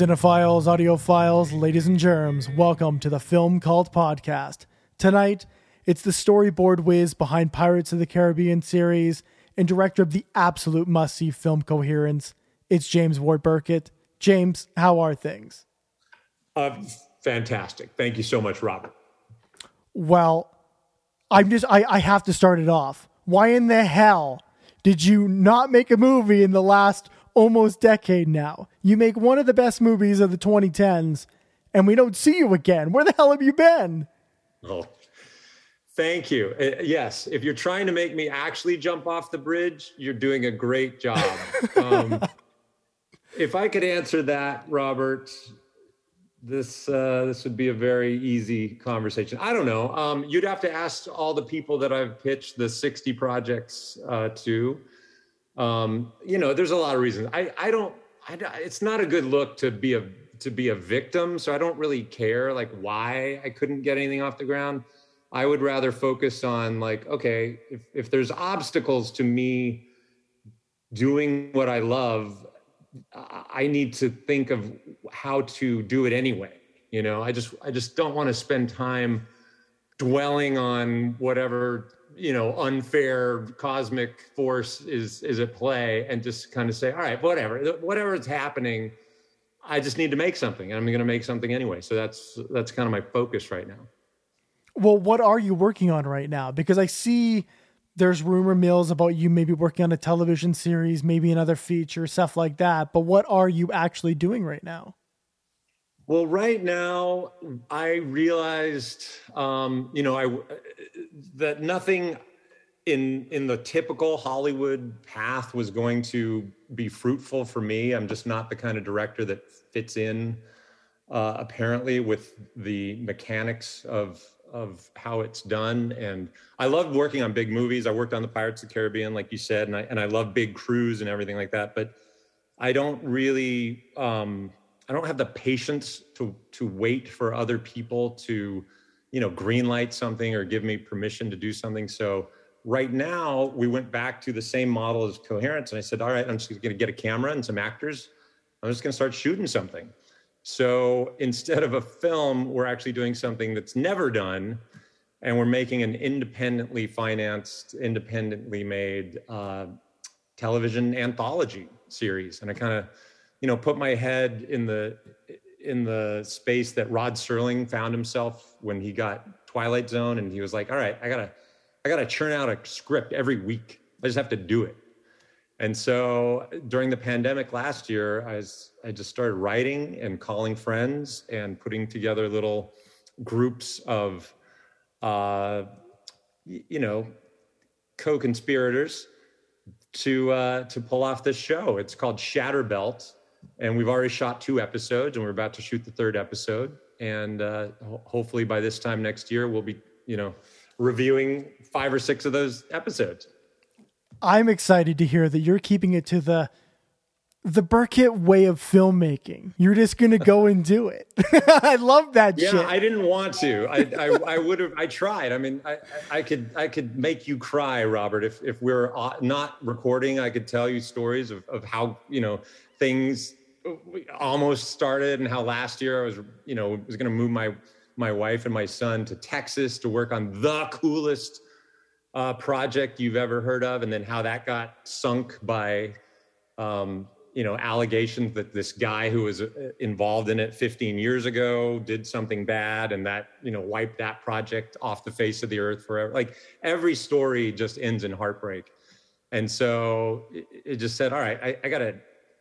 Cinephiles, audiophiles, ladies and germs, welcome to the Film Cult Podcast. Tonight, it's the storyboard whiz behind Pirates of the Caribbean series and director of the absolute must see film coherence. It's James Ward Byrkit. James, how are things? Uh, fantastic. Thank you so much, Robert. Well, I'm just, I, I have to start it off. Why in the hell did you not make a movie in the last almost decade now? You make one of the best movies of the 2010s, and we don't see you again. Where the hell have you been? Oh, thank you. Uh, yes, if you're trying to make me actually jump off the bridge, you're doing a great job. um, if I could answer that, Robert, this uh, this would be a very easy conversation. I don't know. Um, you'd have to ask all the people that I've pitched the 60 projects uh, to. Um, you know, there's a lot of reasons. I I don't. I, it's not a good look to be a to be a victim. So I don't really care like why I couldn't get anything off the ground. I would rather focus on like, okay, if if there's obstacles to me doing what I love, I need to think of how to do it anyway. You know, I just I just don't want to spend time dwelling on whatever you know unfair cosmic force is is at play and just kind of say all right whatever whatever is happening i just need to make something and i'm going to make something anyway so that's that's kind of my focus right now well what are you working on right now because i see there's rumor mills about you maybe working on a television series, maybe another feature, stuff like that. But what are you actually doing right now? Well, right now, I realized, um, you know, I that nothing in in the typical Hollywood path was going to be fruitful for me. I'm just not the kind of director that fits in, uh, apparently, with the mechanics of of how it's done. And I love working on big movies. I worked on the Pirates of the Caribbean, like you said, and I and I love big crews and everything like that. But I don't really um, I don't have the patience to to wait for other people to, you know, greenlight something or give me permission to do something. So right now we went back to the same model as coherence and i said all right i'm just going to get a camera and some actors i'm just going to start shooting something so instead of a film, we're actually doing something that's never done, and we're making an independently financed, independently made uh, television anthology series. And I kind of, you know, put my head in the in the space that Rod Serling found himself when he got Twilight Zone, and he was like, "All right, I gotta, I gotta churn out a script every week. I just have to do it." And so during the pandemic last year, I, was, I just started writing and calling friends and putting together little groups of, uh, you know, co-conspirators to uh, to pull off this show. It's called Shatterbelt, and we've already shot two episodes, and we're about to shoot the third episode. And uh, ho- hopefully by this time next year, we'll be, you know, reviewing five or six of those episodes. I'm excited to hear that you're keeping it to the the Byrkit way of filmmaking. You're just gonna go and do it. I love that yeah, shit. I didn't want to. I I, I would have. I tried. I mean, I, I could I could make you cry, Robert. If if we're uh, not recording, I could tell you stories of of how you know things almost started and how last year I was you know was gonna move my my wife and my son to Texas to work on the coolest uh, project you've ever heard of, and then how that got sunk by, um, you know, allegations that this guy who was uh, involved in it 15 years ago did something bad, and that you know wiped that project off the face of the earth forever. Like every story just ends in heartbreak, and so it, just said, all right, I, I gotta,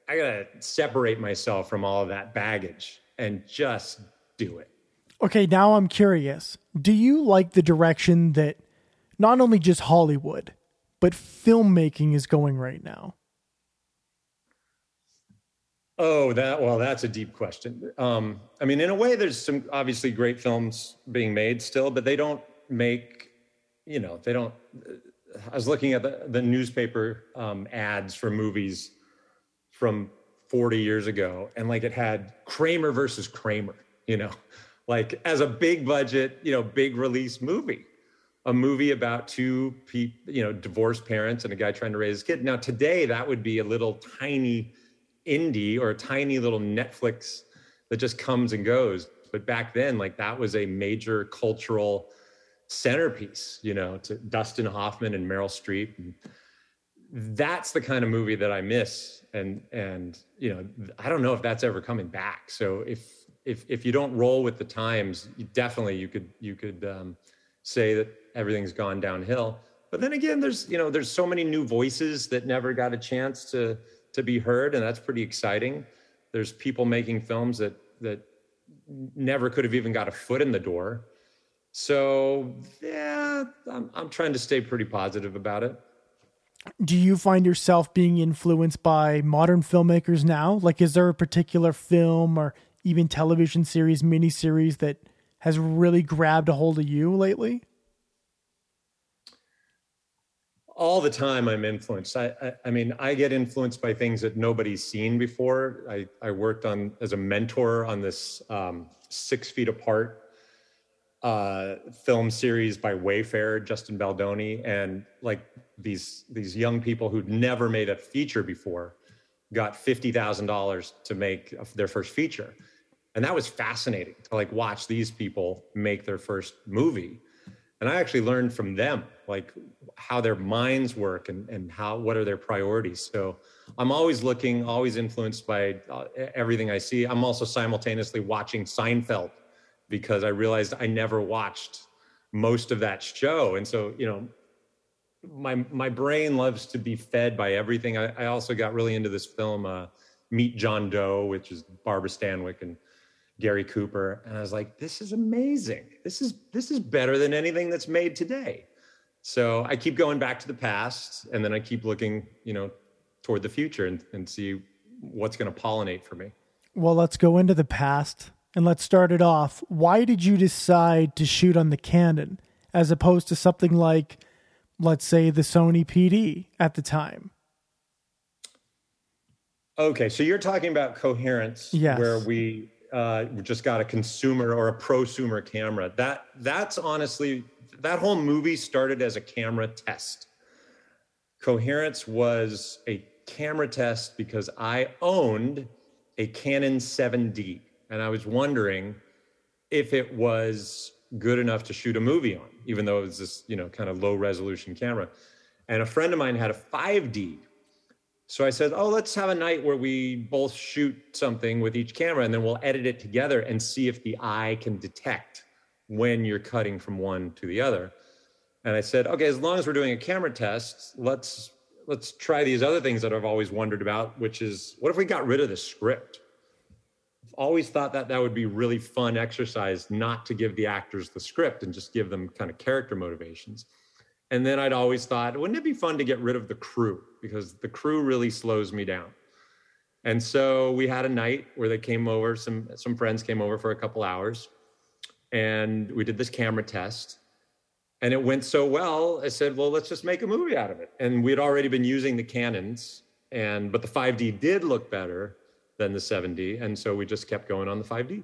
I gotta separate myself from all of that baggage and just do it. Okay, now I'm curious. Do you like the direction that? not only just Hollywood, but filmmaking is going right now? Oh, that well, that's a deep question. Um, I mean, in a way, there's some obviously great films being made still, but they don't make, you know, they don't. I was looking at the, the newspaper um, ads for movies from 40 years ago, and like it had Kramer versus Kramer, you know, like as a big budget, you know, big release movie a movie about two people, you know, divorced parents and a guy trying to raise his kid. Now, today, that would be a little tiny indie or a tiny little Netflix that just comes and goes. But back then, like that was a major cultural centerpiece, you know, to Dustin Hoffman and Meryl Streep. And that's the kind of movie that I miss. And and you know, I don't know if that's ever coming back. So if if if you don't roll with the times, definitely you could you could um, say that everything's gone downhill. But then again, there's you know there's so many new voices that never got a chance to to be heard, and that's pretty exciting. There's people making films that that never could have even got a foot in the door. So yeah, I'm I'm trying to stay pretty positive about it. Do you find yourself being influenced by modern filmmakers now? Like, is there a particular film or even television series, miniseries that has really grabbed a hold of you lately? All the time i'm influenced. I, I, I mean i get influenced by things that nobody's seen before. I i worked on as a mentor on this um, six feet apart uh, film series by wayfarer justin baldoni and like these these young people who'd never made a feature before got $50000 to make their first feature. And that was fascinating to like watch these people make their first movie and i actually learned from them like how their minds work and, and how what are their priorities. So i'm always looking always influenced by uh, everything i see. I'm also simultaneously watching seinfeld because i realized i never watched most of that show. And so you know my my brain loves to be fed by everything. I, I also got really into this film uh, meet john doe which is barbara stanwyck and Gary Cooper, and I was like, "This is amazing. This is this is better than anything that's made today." So I keep going back to the past, and then I keep looking, you know, toward the future and, and see what's going to pollinate for me. Well, let's go into the past and let's start it off. Why did you decide to shoot on the Canon as opposed to something like, let's say, the Sony PD at the time? Okay, so you're talking about coherence, yes. where we uh, just got a consumer or a prosumer camera. That that's honestly that whole movie started as a camera test. Coherence was a camera test because I owned a Canon 7D, and I was wondering if it was good enough to shoot a movie on, even though it was this you know kind of low resolution camera. And a friend of mine had a 5D so I said, "Oh, let's have a night where we both shoot something with each camera, and then we'll edit it together and see if the eye can detect when you're cutting from one to the other." And I said, "Okay, as long as we're doing a camera test, let's let's try these other things that I've always wondered about, which is what if we got rid of the script?" I've always thought that that would be really fun exercise, not to give the actors the script and just give them kind of character motivations. And then I'd always thought, wouldn't it be fun to get rid of the crew? Because the crew really slows me down. And so we had a night where they came over, some some friends came over for a couple hours, and we did this camera test. And it went so well, I said, well, let's just make a movie out of it. And we had already been using the Canons, and but the 5D did look better than the 7D. And so we just kept going on the 5D.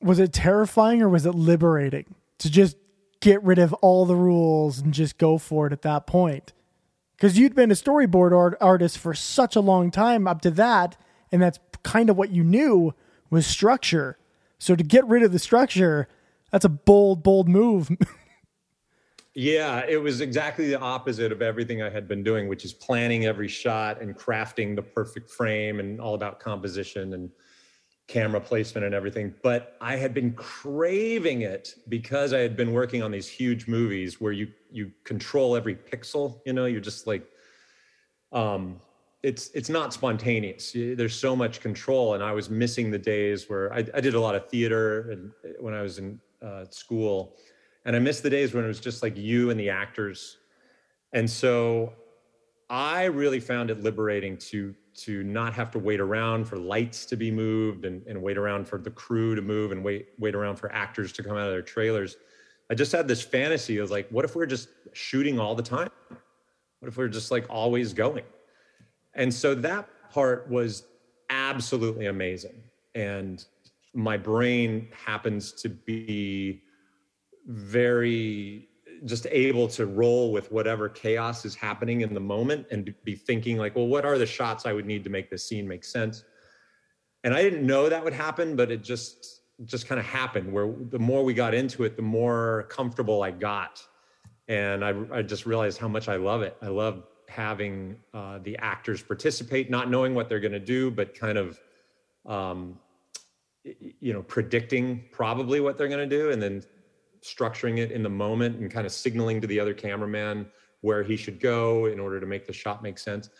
Was it terrifying or was it liberating to just get rid of all the rules and just go for it at that point. Because you'd been a storyboard art- artist for such a long time up to that, and that's kind of what you knew was structure. So to get rid of the structure, that's a bold, bold move. yeah, it was exactly the opposite of everything I had been doing, which is planning every shot and crafting the perfect frame and all about composition and camera placement and everything but i had been craving it because i had been working on these huge movies where you you control every pixel you know you're just like um it's it's not spontaneous. There's so much control and i was missing the days where i, I did a lot of theater and when i was in uh, school and i missed the days when it was just like you and the actors. And so i really found it liberating to to not have to wait around for lights to be moved and, and wait around for the crew to move and wait wait around for actors to come out of their trailers. I just had this fantasy of like, what if we're just shooting all the time? What if we're just like always going? And so that part was absolutely amazing. And my brain happens to be very just able to roll with whatever chaos is happening in the moment and be thinking like well what are the shots i would need to make this scene make sense And I didn't know that would happen, but it just just kind of happened where the more we got into it, the more comfortable I got. And I, I just realized how much I love it. I love having uh, the actors participate, not knowing what they're going to do, but kind of, um, you know, predicting probably what they're going to do and then structuring it in the moment and kind of signaling to the other cameraman where he should go in order to make the shot make sense.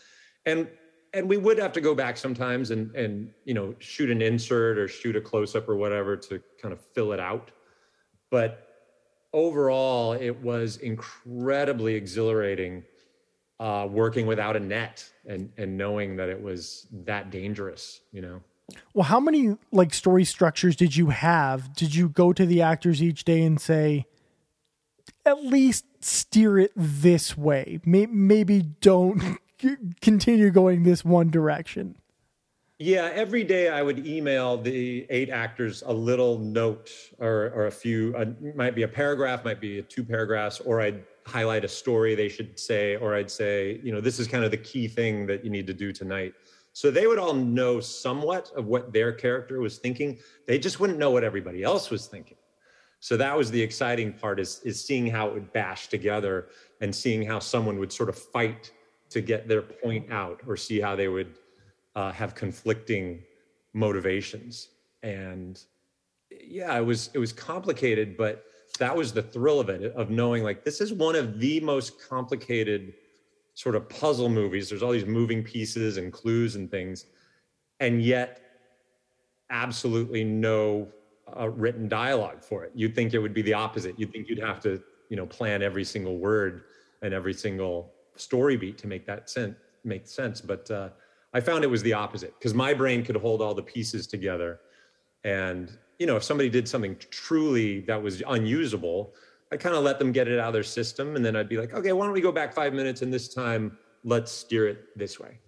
And and we would have to go back sometimes and and you know shoot an insert or shoot a close up or whatever to kind of fill it out but overall it was incredibly exhilarating uh, working without a net and and knowing that it was that dangerous you know well how many like story structures did you have did you go to the actors each day and say at least steer it this way maybe don't continue going this one direction. Yeah, every day I would email the eight actors a little note or, or a few, uh, might be a paragraph, might be two paragraphs, or I'd highlight a story they should say, or I'd say, you know, this is kind of the key thing that you need to do tonight. So they would all know somewhat of what their character was thinking. They just wouldn't know what everybody else was thinking. So that was the exciting part is, is seeing how it would bash together and seeing how someone would sort of fight to get their point out or see how they would uh, have conflicting motivations and yeah it was it was complicated but that was the thrill of it of knowing like this is one of the most complicated sort of puzzle movies there's all these moving pieces and clues and things and yet absolutely no uh, written dialogue for it you'd think it would be the opposite you'd think you'd have to you know plan every single word and every single story beat to make that sense make sense. But uh, I found it was the opposite because my brain could hold all the pieces together. And you know, if somebody did something truly that was unusable, I kind of let them get it out of their system, and then I'd be like, okay, why don't we go back five minutes, and this time let's steer it this way.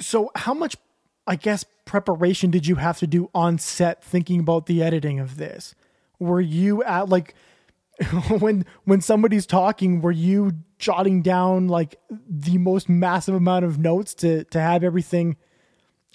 So, how much, I guess, preparation did you have to do on set thinking about the editing of this? Were you at like when when somebody's talking, were you jotting down like the most massive amount of notes to to have everything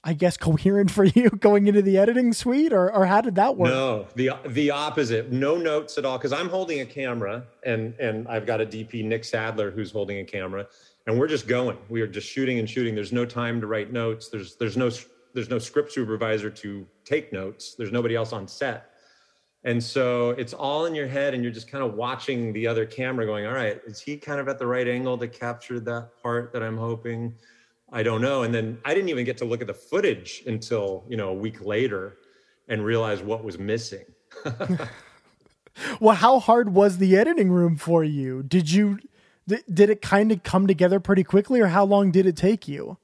I guess coherent for you going into the editing suite or or how did that work? No, the the opposite. No notes at all cuz I'm holding a camera and and I've got a DP Nick Sadler who's holding a camera and we're just going. We are just shooting and shooting. There's no time to write notes. There's there's no there's no script supervisor to take notes. There's nobody else on set. And so it's all in your head, and you're just kind of watching the other camera going, All right, is he kind of at the right angle to capture that part that I'm hoping? I don't know. And then I didn't even get to look at the footage until, you know, a week later and realize what was missing. well, how hard was the editing room for you? Did you did it kind of come together pretty quickly or how long did it take you?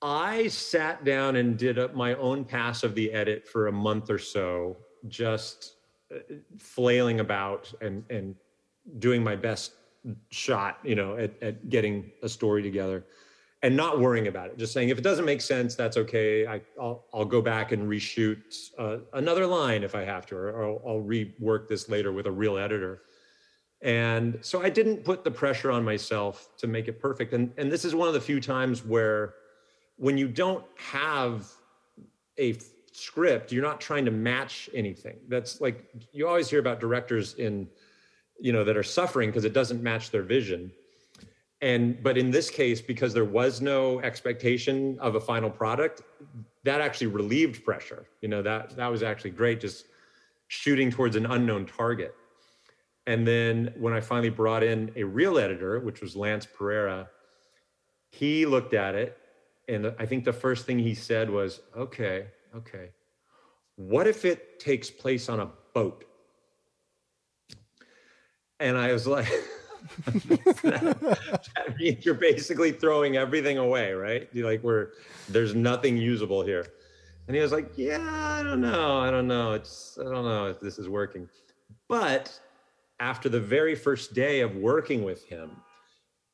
I sat down and did a, my own pass of the edit for a month or so, just uh, flailing about and and doing my best shot, you know, at, at getting a story together, and not worrying about it. Just saying, if it doesn't make sense, that's okay. I, will I'll go back and reshoot uh, another line if I have to, or, I'll, I'll rework this later with a real editor. And so I didn't put the pressure on myself to make it perfect. And and this is one of the few times where when you don't have a script, you're not trying to match anything. That's like you always hear about directors in, you know, that are suffering because it doesn't match their vision. And but in this case, because there was no expectation of a final product, that actually relieved pressure. You know, that that was actually great, just shooting towards an unknown target. And then when I finally brought in a real editor, which was Lance Pereira, he looked at it and I think the first thing he said was, okay, okay, what if it takes place on a boat? And I was like, that means you're basically throwing everything away, right? You're like, we're there's nothing usable here. And he was like, Yeah, I don't know. I don't know. It's I don't know if this is working. But after the very first day of working with him,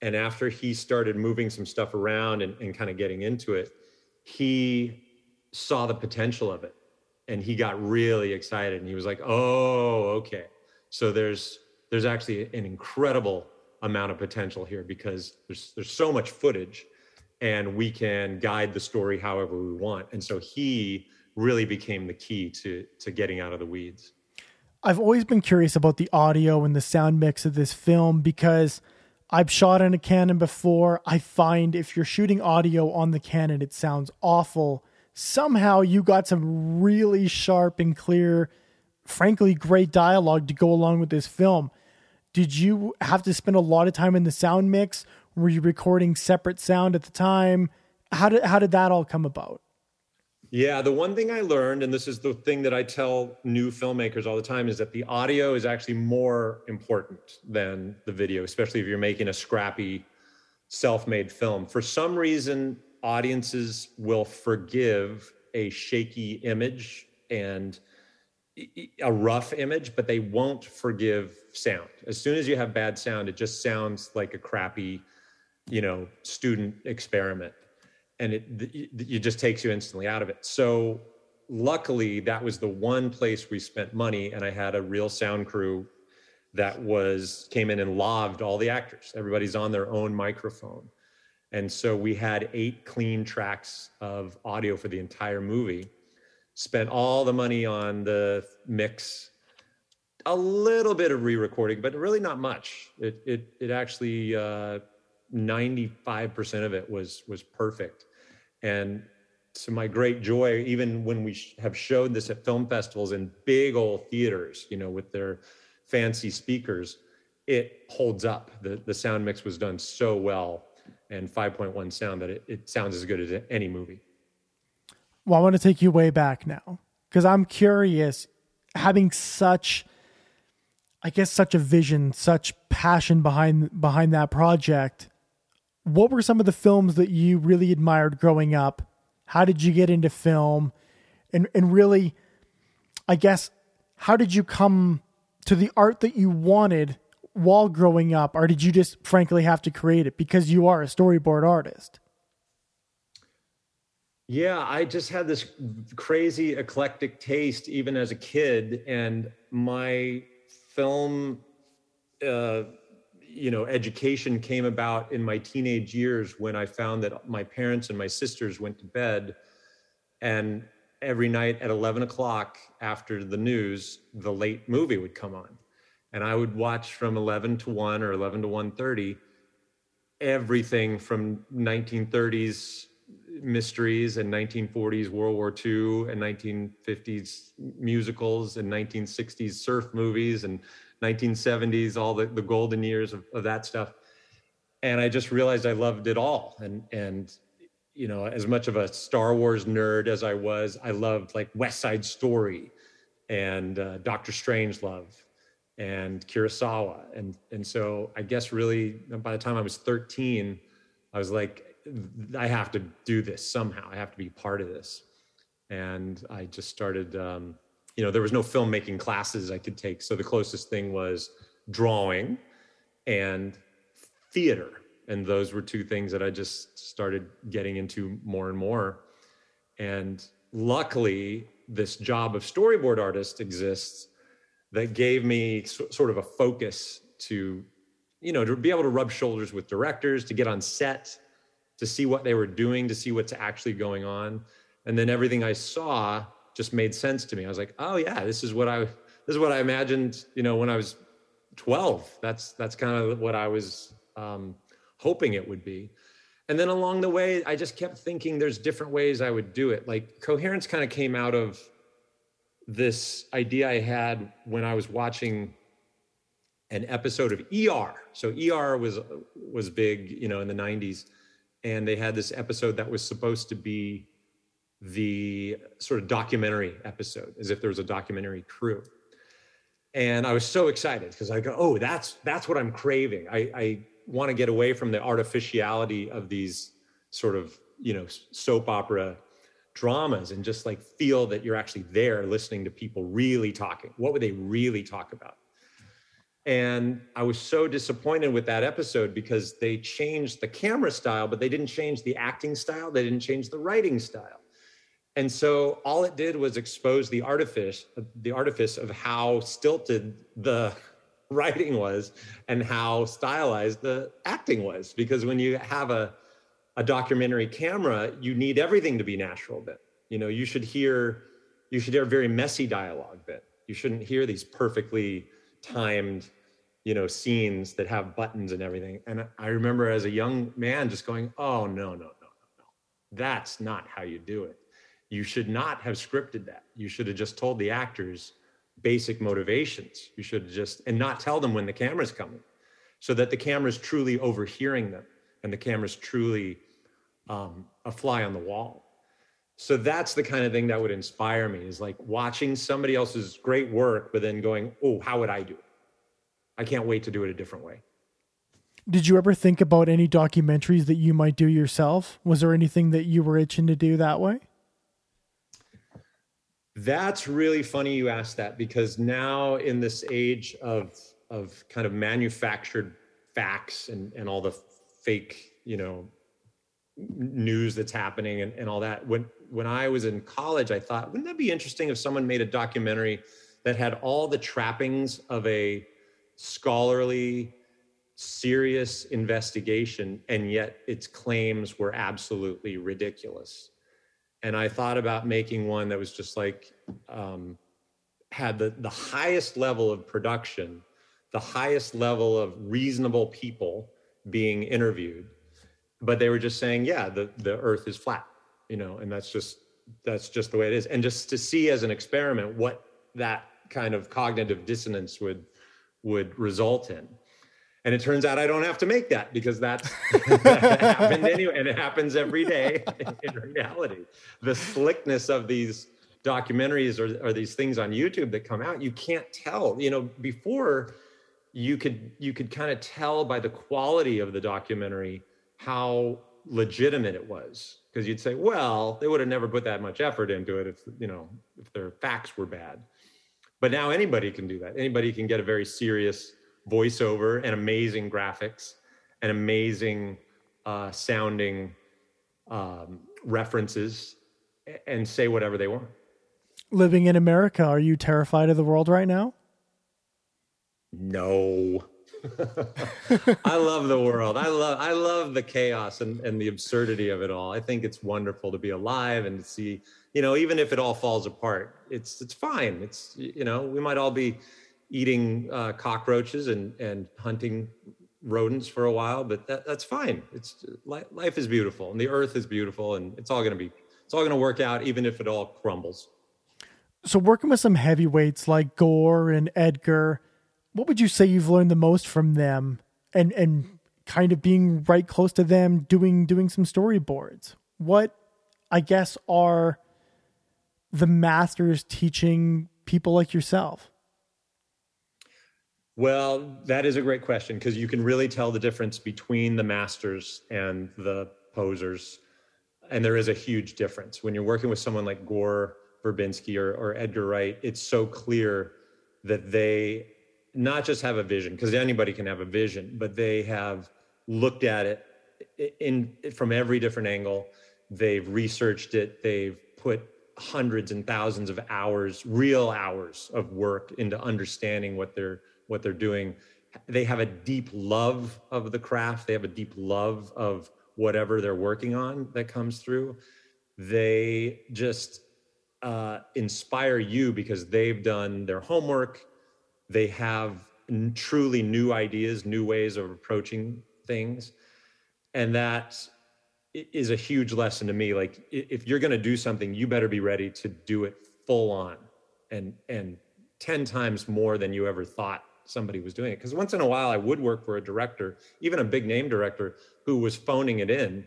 and after he started moving some stuff around and, and kind of getting into it, he saw the potential of it and he got really excited and he was like, oh, okay. So there's there's actually an incredible amount of potential here because there's there's so much footage and we can guide the story however we want. And so he really became the key to to getting out of the weeds. I've always been curious about the audio and the sound mix of this film because I've shot on a Canon before. I find if you're shooting audio on the Canon, it sounds awful. Somehow you got some really sharp and clear, frankly, great dialogue to go along with this film. Did you have to spend a lot of time in the sound mix? Were you recording separate sound at the time? How did how did that all come about? Yeah, the one thing I learned, and this is the thing that I tell new filmmakers all the time, is that the audio is actually more important than the video, especially if you're making a scrappy, self made film. For some reason, audiences will forgive a shaky image and a rough image, but they won't forgive sound. As soon as you have bad sound, it just sounds like a crappy, you know, student experiment and it, it just takes you instantly out of it. So luckily that was the one place we spent money and I had a real sound crew that was came in and loved all the actors. Everybody's on their own microphone. And so we had eight clean tracks of audio for the entire movie. Spent all the money on the mix, a little bit of re-recording, but really not much. It it it actually uh, 95% of it was was perfect. And to my great joy even when we have showed this at film festivals in big old theaters you know with their fancy speakers it holds up. The the sound mix was done so well and 5.1 sound that it, it sounds as good as any movie well i want to take you way back now because i'm curious having such i guess such a vision such passion behind behind that project what were some of the films that you really admired growing up? How did you get into film? And and really I guess how did you come to the art that you wanted while growing up or did you just frankly have to create it because you are a storyboard artist? Yeah, I just had this crazy eclectic taste even as a kid and my film uh you know education came about in my teenage years when i found that my parents and my sisters went to bed and every night at 11 o'clock after the news the late movie would come on. And i would watch from 11 to 1 or 11 to 1.30 everything from 1930s mysteries and 1940s world war ii and 1950s musicals and 1960s surf movies and 1970s, all the, the golden years of, of that stuff. And I just realized I loved it all. And, and, you know, as much of a Star Wars nerd as I was, I loved like West Side Story and uh, Doctor Strangelove and Kurosawa. And, and so I guess really by the time I was 13, I was like, I have to do this somehow. I have to be part of this. And I just started um, you know, there was no filmmaking classes I could take. So the closest thing was drawing and theater. And those were two things that I just started getting into more and more. And luckily, this job of storyboard artist exists that gave me sort of a focus to, you know, to be able to rub shoulders with directors, to get on set, to see what they were doing, to see what's actually going on. And then everything I saw just made sense to me. I was like, oh yeah, this is what I this is what I imagined, you know, when I was 12. That's that's kind of what I was um, hoping it would be. And then along the way, I just kept thinking there's different ways I would do it. Like coherence kind of came out of this idea I had when I was watching an episode of ER. So ER was was big, you know, in the 90s and they had this episode that was supposed to be the sort of documentary episode as if there was a documentary crew. And i was so excited because i go oh that's that's what i'm craving. I, I want to get away from the artificiality of these sort of you know soap opera dramas and just like feel that you're actually there listening to people really talking. What would they really talk about and i was so disappointed with that episode because they changed the camera style but they didn't change the acting style they didn't change the writing style and so all it did was expose the artifice, the artifice of how stilted the writing was and how stylized the acting was. Because when you have a a documentary camera, you need everything to be natural bit. You know, you should hear you should hear very messy dialogue bit. You shouldn't hear these perfectly timed, you know, scenes that have buttons and everything. And I remember as a young man just going, "Oh no, no, no, no, no. That's not how you do it. You should not have scripted that. You should have just told the actors basic motivations. You should just and not tell them when the camera's coming, so that the camera's truly overhearing them and the camera's truly um, a fly on the wall. So that's the kind of thing that would inspire me is like watching somebody else's great work, but then going, oh, how would I do it? I can't wait to do it a different way. Did you ever think about any documentaries that you might do yourself? Was there anything that you were itching to do that way? That's really funny you asked that because now in this age of of kind of manufactured facts and, and all the fake, you know, news that's happening and, and all that. When when I was in college, I thought, wouldn't that be interesting if someone made a documentary that had all the trappings of a scholarly, serious investigation, and yet its claims were absolutely ridiculous. And I thought about making one that was just like um, had the, the highest level of production, the highest level of reasonable people being interviewed but they were just saying, yeah, the, the earth is flat, you know, and that's just, that's just the way it is. And just to see as an experiment what that kind of cognitive dissonance would, would result in. And it turns out I don't have to make that because that's that happened anyway. And it happens every day in reality. The slickness of these documentaries or, or these things on YouTube that come out, you can't tell. You know, before you could you could kind of tell by the quality of the documentary how legitimate it was. Because you'd say well they would have never put that much effort into it if you know if their facts were bad. But now anybody can do that. Anybody can get a very serious voiceover and amazing graphics and amazing uh, sounding um, references and say whatever they want. Living in america are you terrified of the world right now? No I love the world. I love I love the chaos and, and the absurdity of it all. I think it's wonderful to be alive and to see, you know, even if it all falls apart, it's it's fine. It's you know, we might all be eating uh, cockroaches and and hunting rodents for a while, but that, that's fine. It's life is beautiful and the earth is beautiful and it's all going to be it's all going to work out even if it all crumbles. So working with some heavyweights like Gore and Edgar, what would you say you've learned the most from them and and kind of being right close to them doing doing some storyboards? What i guess are the masters teaching people like yourself? Well that is a great question because you can really tell the difference between the masters and the posers and there is a huge difference. When you're working with someone like gore verbinski or, or edgar wright it's so clear that they not just have a vision because anybody can have a vision but they have looked at it in from every different angle. They've researched it. They've put hundreds and thousands of hours real hours of work into understanding what they're what they're doing. They have a deep love of the craft. They have a deep love of whatever they're working on that comes through. They just uh, inspire you because they've done their homework they have truly new ideas, new ways of approaching things. And that is a huge lesson to me. Like if you're going to do something, you better be ready to do it full on and, and 10 times more than you ever thought somebody was doing it. Because once in a while, I would work for a director, even a big name director, who was phoning it in.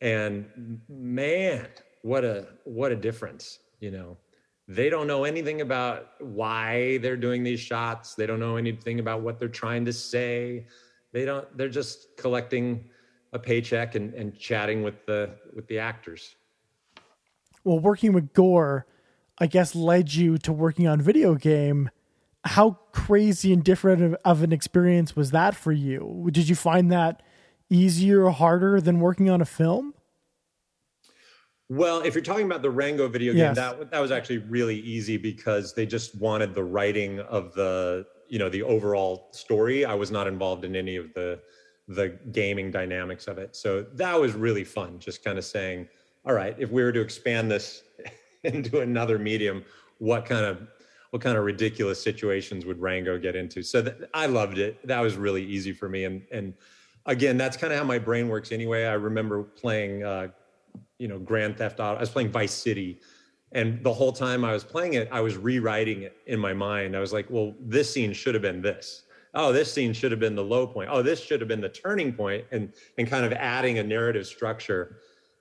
And man, what a what a difference, you know they don't know anything about why they're doing these shots. They don't know anything about what they're trying to say. They don't they're just collecting a paycheck and, and chatting with the with the actors. Well working with gore i guess led you to working on video game. How crazy and different of, of an experience was that for you? Did you find that easier or harder than working on a film well, if you're talking about the Rango video game, yes. that that was actually really easy because they just wanted the writing of the you know the overall story. I was not involved in any of the the gaming dynamics of it. So that was really fun, just kind of saying, all right, if we were to expand this into another medium, what kind of what kind of ridiculous situations would Rango get into? So th- I loved it. That was really easy for me. And and again, that's kind of how my brain works anyway. I remember playing, uh, you know, Grand Theft Auto. I was playing Vice City, and the whole time I was playing it, I was rewriting it in my mind. I was like, well, this scene should have been this. Oh, this scene should have been the low point. Oh, this should have been the turning point, and and kind of adding a narrative structure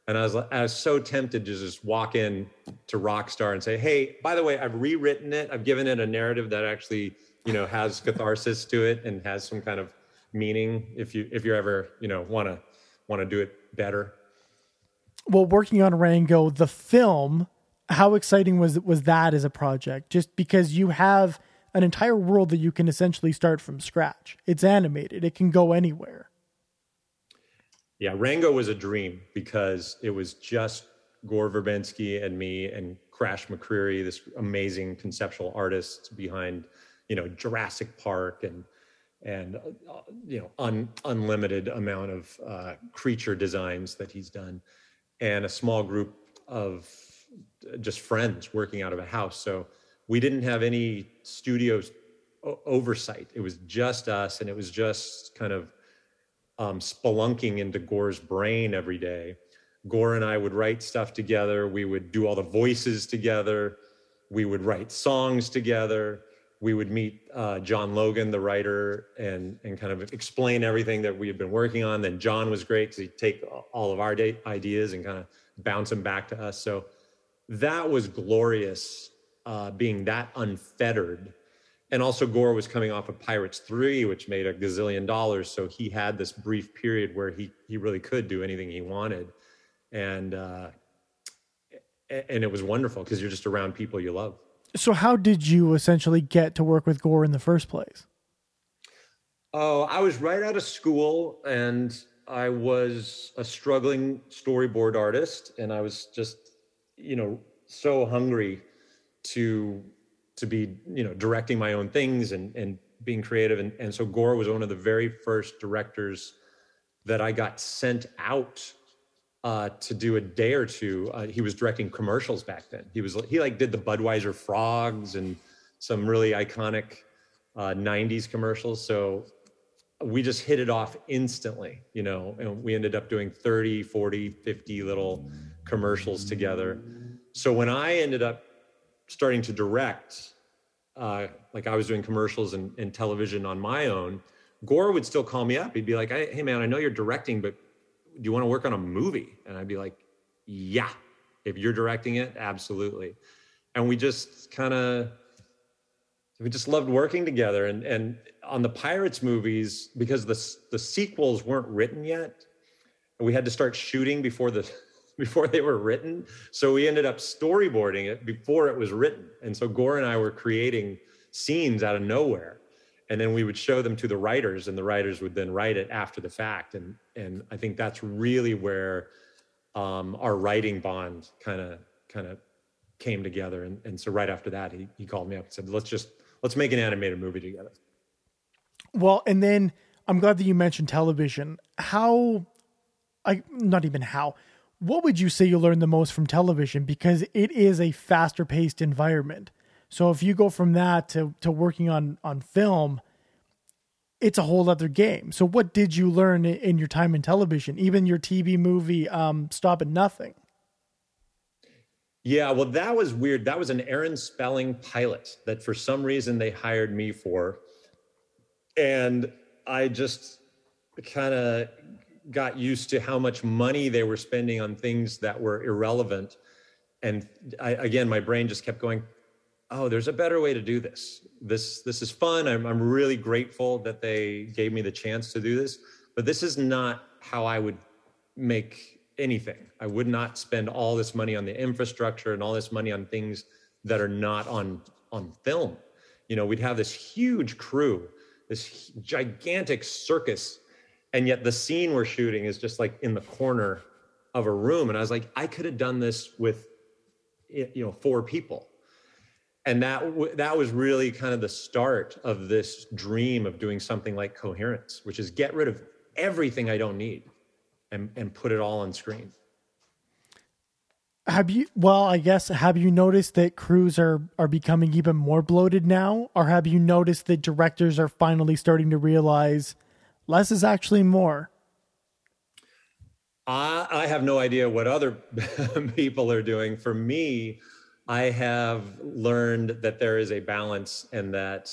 and I was I was so tempted to just walk in to Rockstar and say, "Hey, by the way, I've rewritten it. I've given it a narrative that actually, you know, has catharsis to it and has some kind of meaning if you if you ever, you know, want to want to do it better." Well, working on Rango, the film, how exciting was was that as a project? Just because you have an entire world that you can essentially start from scratch. It's animated. It can go anywhere. Yeah, Rango was a dream because it was just Gore Verbinski and me and Crash McCreery, this amazing conceptual artist behind, you know, Jurassic Park and and uh, you know un, unlimited amount of uh, creature designs that he's done, and a small group of just friends working out of a house. So we didn't have any studios oversight. It was just us, and it was just kind of um, spelunking into Gore's brain every day. Gore and I would write stuff together. We would do all the voices together. We would write songs together. We would meet uh, John Logan, the writer, and and kind of explain everything that we had been working on. Then John was great because he'd take all of our ideas and kind of bounce them back to us. So that was glorious, uh, being that unfettered and also Gore was coming off of Pirates 3, which made a gazillion dollars. So he had this brief period where he he really could do anything he wanted. And uh, and it was wonderful because you're just around people you love. So how did you essentially get to work with Gore in the first place? Oh, I was right out of school and I was a struggling storyboard artist and I was just, you know, so hungry to to be you know directing my own things and and being creative and, and so gore was one of the very first directors that i got sent out uh, to do a day or two uh, he was directing commercials back then. He was he like did the budweiser frogs and some really iconic uh, 90s commercials. So we just hit it off instantly you know and we ended up doing 30 40 50 little commercials together. So when i ended up starting to direct, uh, like I was doing commercials and, and, television on my own, Gore would still call me up. He'd be like, "Hey, man, I know you're directing, but do you want to work on a movie?" And I'd be like, "Yeah, if you're directing it, absolutely." And we just kind of we just loved working together. And and on the Pirates movies, because the the sequels weren't written yet, we had to start shooting before the before they were written. So we ended up storyboarding it before it was written. And so Gore and I were creating scenes out of nowhere. And then we would show them to the writers, and the writers would then write it after the fact. And and I think that's really where um, our writing bond kind of kind of came together. And, and so right after that, he, he called me up and said, "Let's just let's make an animated movie together." Well, and then I'm glad that you mentioned television. How, I not even how what would you say you learned the most from television? Because it is a faster paced environment. So if you go from that to, to working on, on film, it's a whole other game. So what did you learn in your time in television? Even your TV movie, um, Stop at Nothing. Yeah, well, that was weird. That was an Aaron Spelling pilot that for some reason they hired me for. And I just kind of got used to how much money they were spending on things that were irrelevant. And I, again, my brain just kept going, oh, there's a better way to do this. This this is fun. I'm I'm really grateful that they gave me the chance to do this, but this is not how I would make anything. I would not spend all this money on the infrastructure and all this money on things that are not on on film. You know, we'd have this huge crew, this gigantic circus and yet the scene we're shooting is just like in the corner of a room and i was like i could have done this with you know four people and that that was really kind of the start of this dream of doing something like coherence which is get rid of everything I don't need and, and put it all on screen. Have you well, I guess have you noticed that crews are are becoming even more bloated now or have you noticed that directors are finally starting to realize less is actually more? I, I have no idea what other people are doing. For me, I have learned that there is a balance and that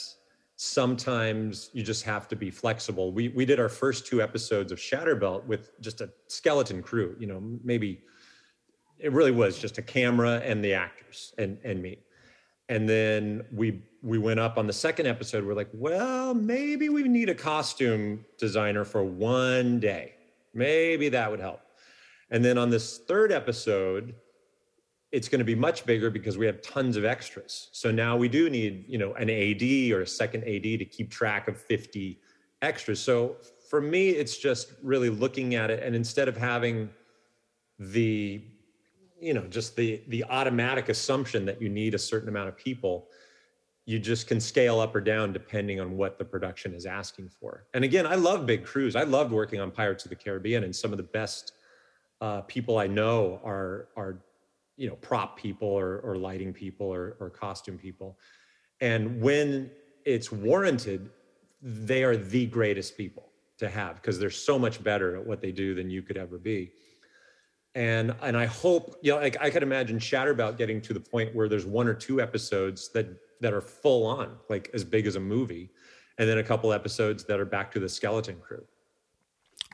sometimes you just have to be flexible. We we did our first two episodes of Shatterbelt with just a skeleton crew, you know, maybe it really was just a camera and the actors and and me. And then we we went up on the second episode. We're like, well, maybe we need a costume designer for one day. Maybe that would help. And then on this third episode, it's going to be much bigger because we have tons of extras. So now we do need, you know, an AD or a second AD to keep track of 50 extras. So for me, it's just really looking at it and instead of having the, you know, just the the automatic assumption that you need a certain amount of people, you just can scale up or down depending on what the production is asking for. And again, I love big crews. I loved working on Pirates of the Caribbean and some of the best uh, people I know are are you know prop people or, or lighting people or, or costume people. And when it's warranted they are the greatest people to have because they're so much better at what they do than you could ever be. And and i hope you know like i could imagine shatterbelt getting to the point where there's one or two episodes that that are full on like as big as a movie and then a couple episodes that are back to the skeleton crew.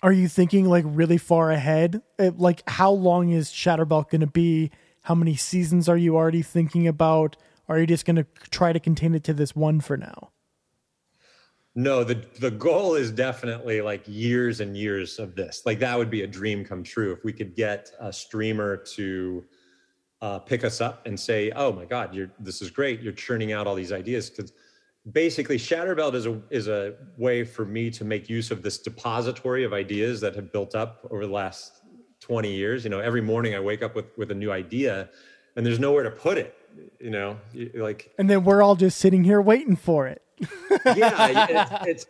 Are you thinking like really far ahead? Like how long is shatterbelt going to be how many seasons are you already thinking about? Are you just going to try to contain it to this one for now? No, the the goal is definitely like years and years of this. Like that would be a dream come true if we could get a streamer to uh, pick us up and say, "Oh my God, you're this is great. You're churning out all these ideas." Because basically, Shatterbelt is a is a way for me to make use of this depository of ideas that have built up over the last 20 years you know every morning i wake up with with a new idea and there's nowhere to put it you know like and then we're all just sitting here waiting for it. Yeah it's, it's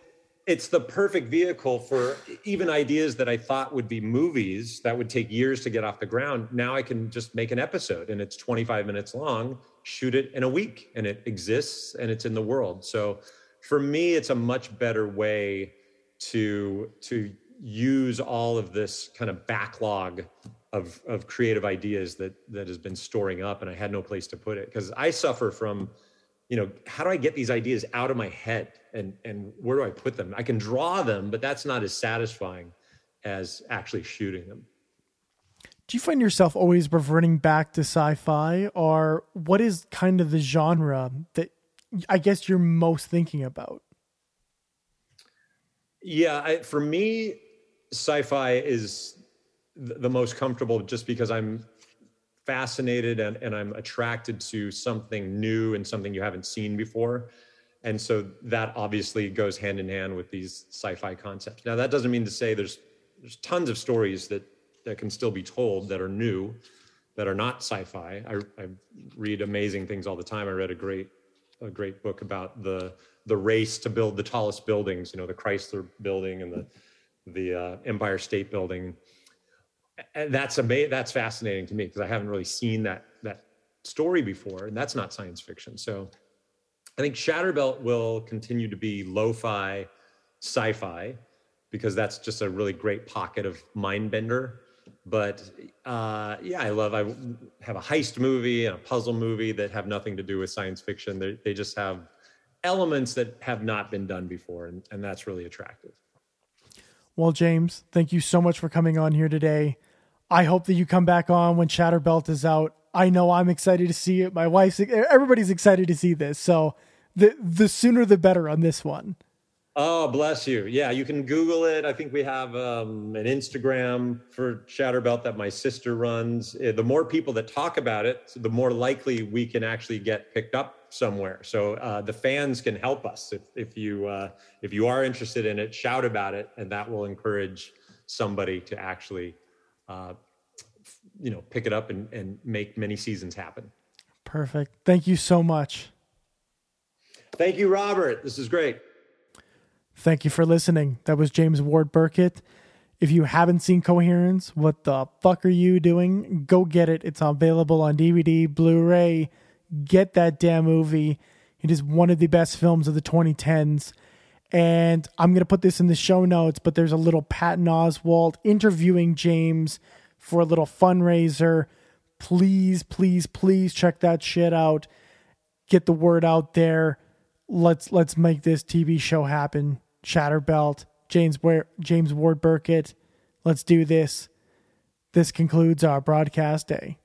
it's the perfect vehicle for even ideas that i thought would be movies that would take years to get off the ground now i can just make an episode and it's 25 minutes long shoot it in a week and it exists and it's in the world. So for me it's a much better way to to use all of this kind of backlog of of creative ideas that that has been storing up and I had no place to put it. Because I suffer from you know how do I get these ideas out of my head? And and where do I put them? I can draw them but that's not as satisfying as actually shooting them. Do you find yourself always reverting back to sci-fi? Or what is kind of the genre that I guess you're most thinking about? Yeah I, for me sci-fi is the most comfortable just because I'm fascinated and, and I'm attracted to something new and something you haven't seen before. And so that obviously goes hand in hand with these sci-fi concepts. Now that doesn't mean to say there's there's tons of stories that that can still be told that are new, that are not sci-fi. I, I read amazing things all the time. I read a great a great book about the the race to build the tallest buildings. You know, the Chrysler Building and the the uh, Empire State Building. And that's amazing. That's fascinating to me because I haven't really seen that that story before, and that's not science fiction. So I think Shatterbelt will continue to be lo-fi, sci-fi, because that's just a really great pocket of mind bender. But uh, yeah, I love. I have a heist movie and a puzzle movie that have nothing to do with science fiction. They they just have elements that have not been done before, and, and that's really attractive. Well, James, thank you so much for coming on here today. I hope that you come back on when Shatterbelt is out. I know I'm excited to see it. My wife's everybody's excited to see this. So the the sooner the better on this one. Oh, bless you. Yeah, you can Google it. I think we have um, an Instagram for Shatterbelt that my sister runs. Uh, the more people that talk about it, the more likely we can actually get picked up somewhere. So uh, the fans can help us if, if you uh, if you are interested in it, shout about it, and that will encourage somebody to actually, uh, you know, pick it up and, and make many seasons happen. Perfect. Thank you so much. Thank you, Robert. This is great. Thank you for listening. That was James Ward Byrkit. If you haven't seen Coherence, what the fuck are you doing? Go get it. It's available on DVD, Blu ray. Get that damn movie. It is one of the best films of the 2010s. And I'm going to put this in the show notes, but there's a little Patton Oswalt interviewing James for a little fundraiser. Please, please, please check that shit out. Get the word out there. Let's let's make this TV show happen. Shatterbelt, James James Ward Byrkit. Let's do this. This concludes our broadcast day.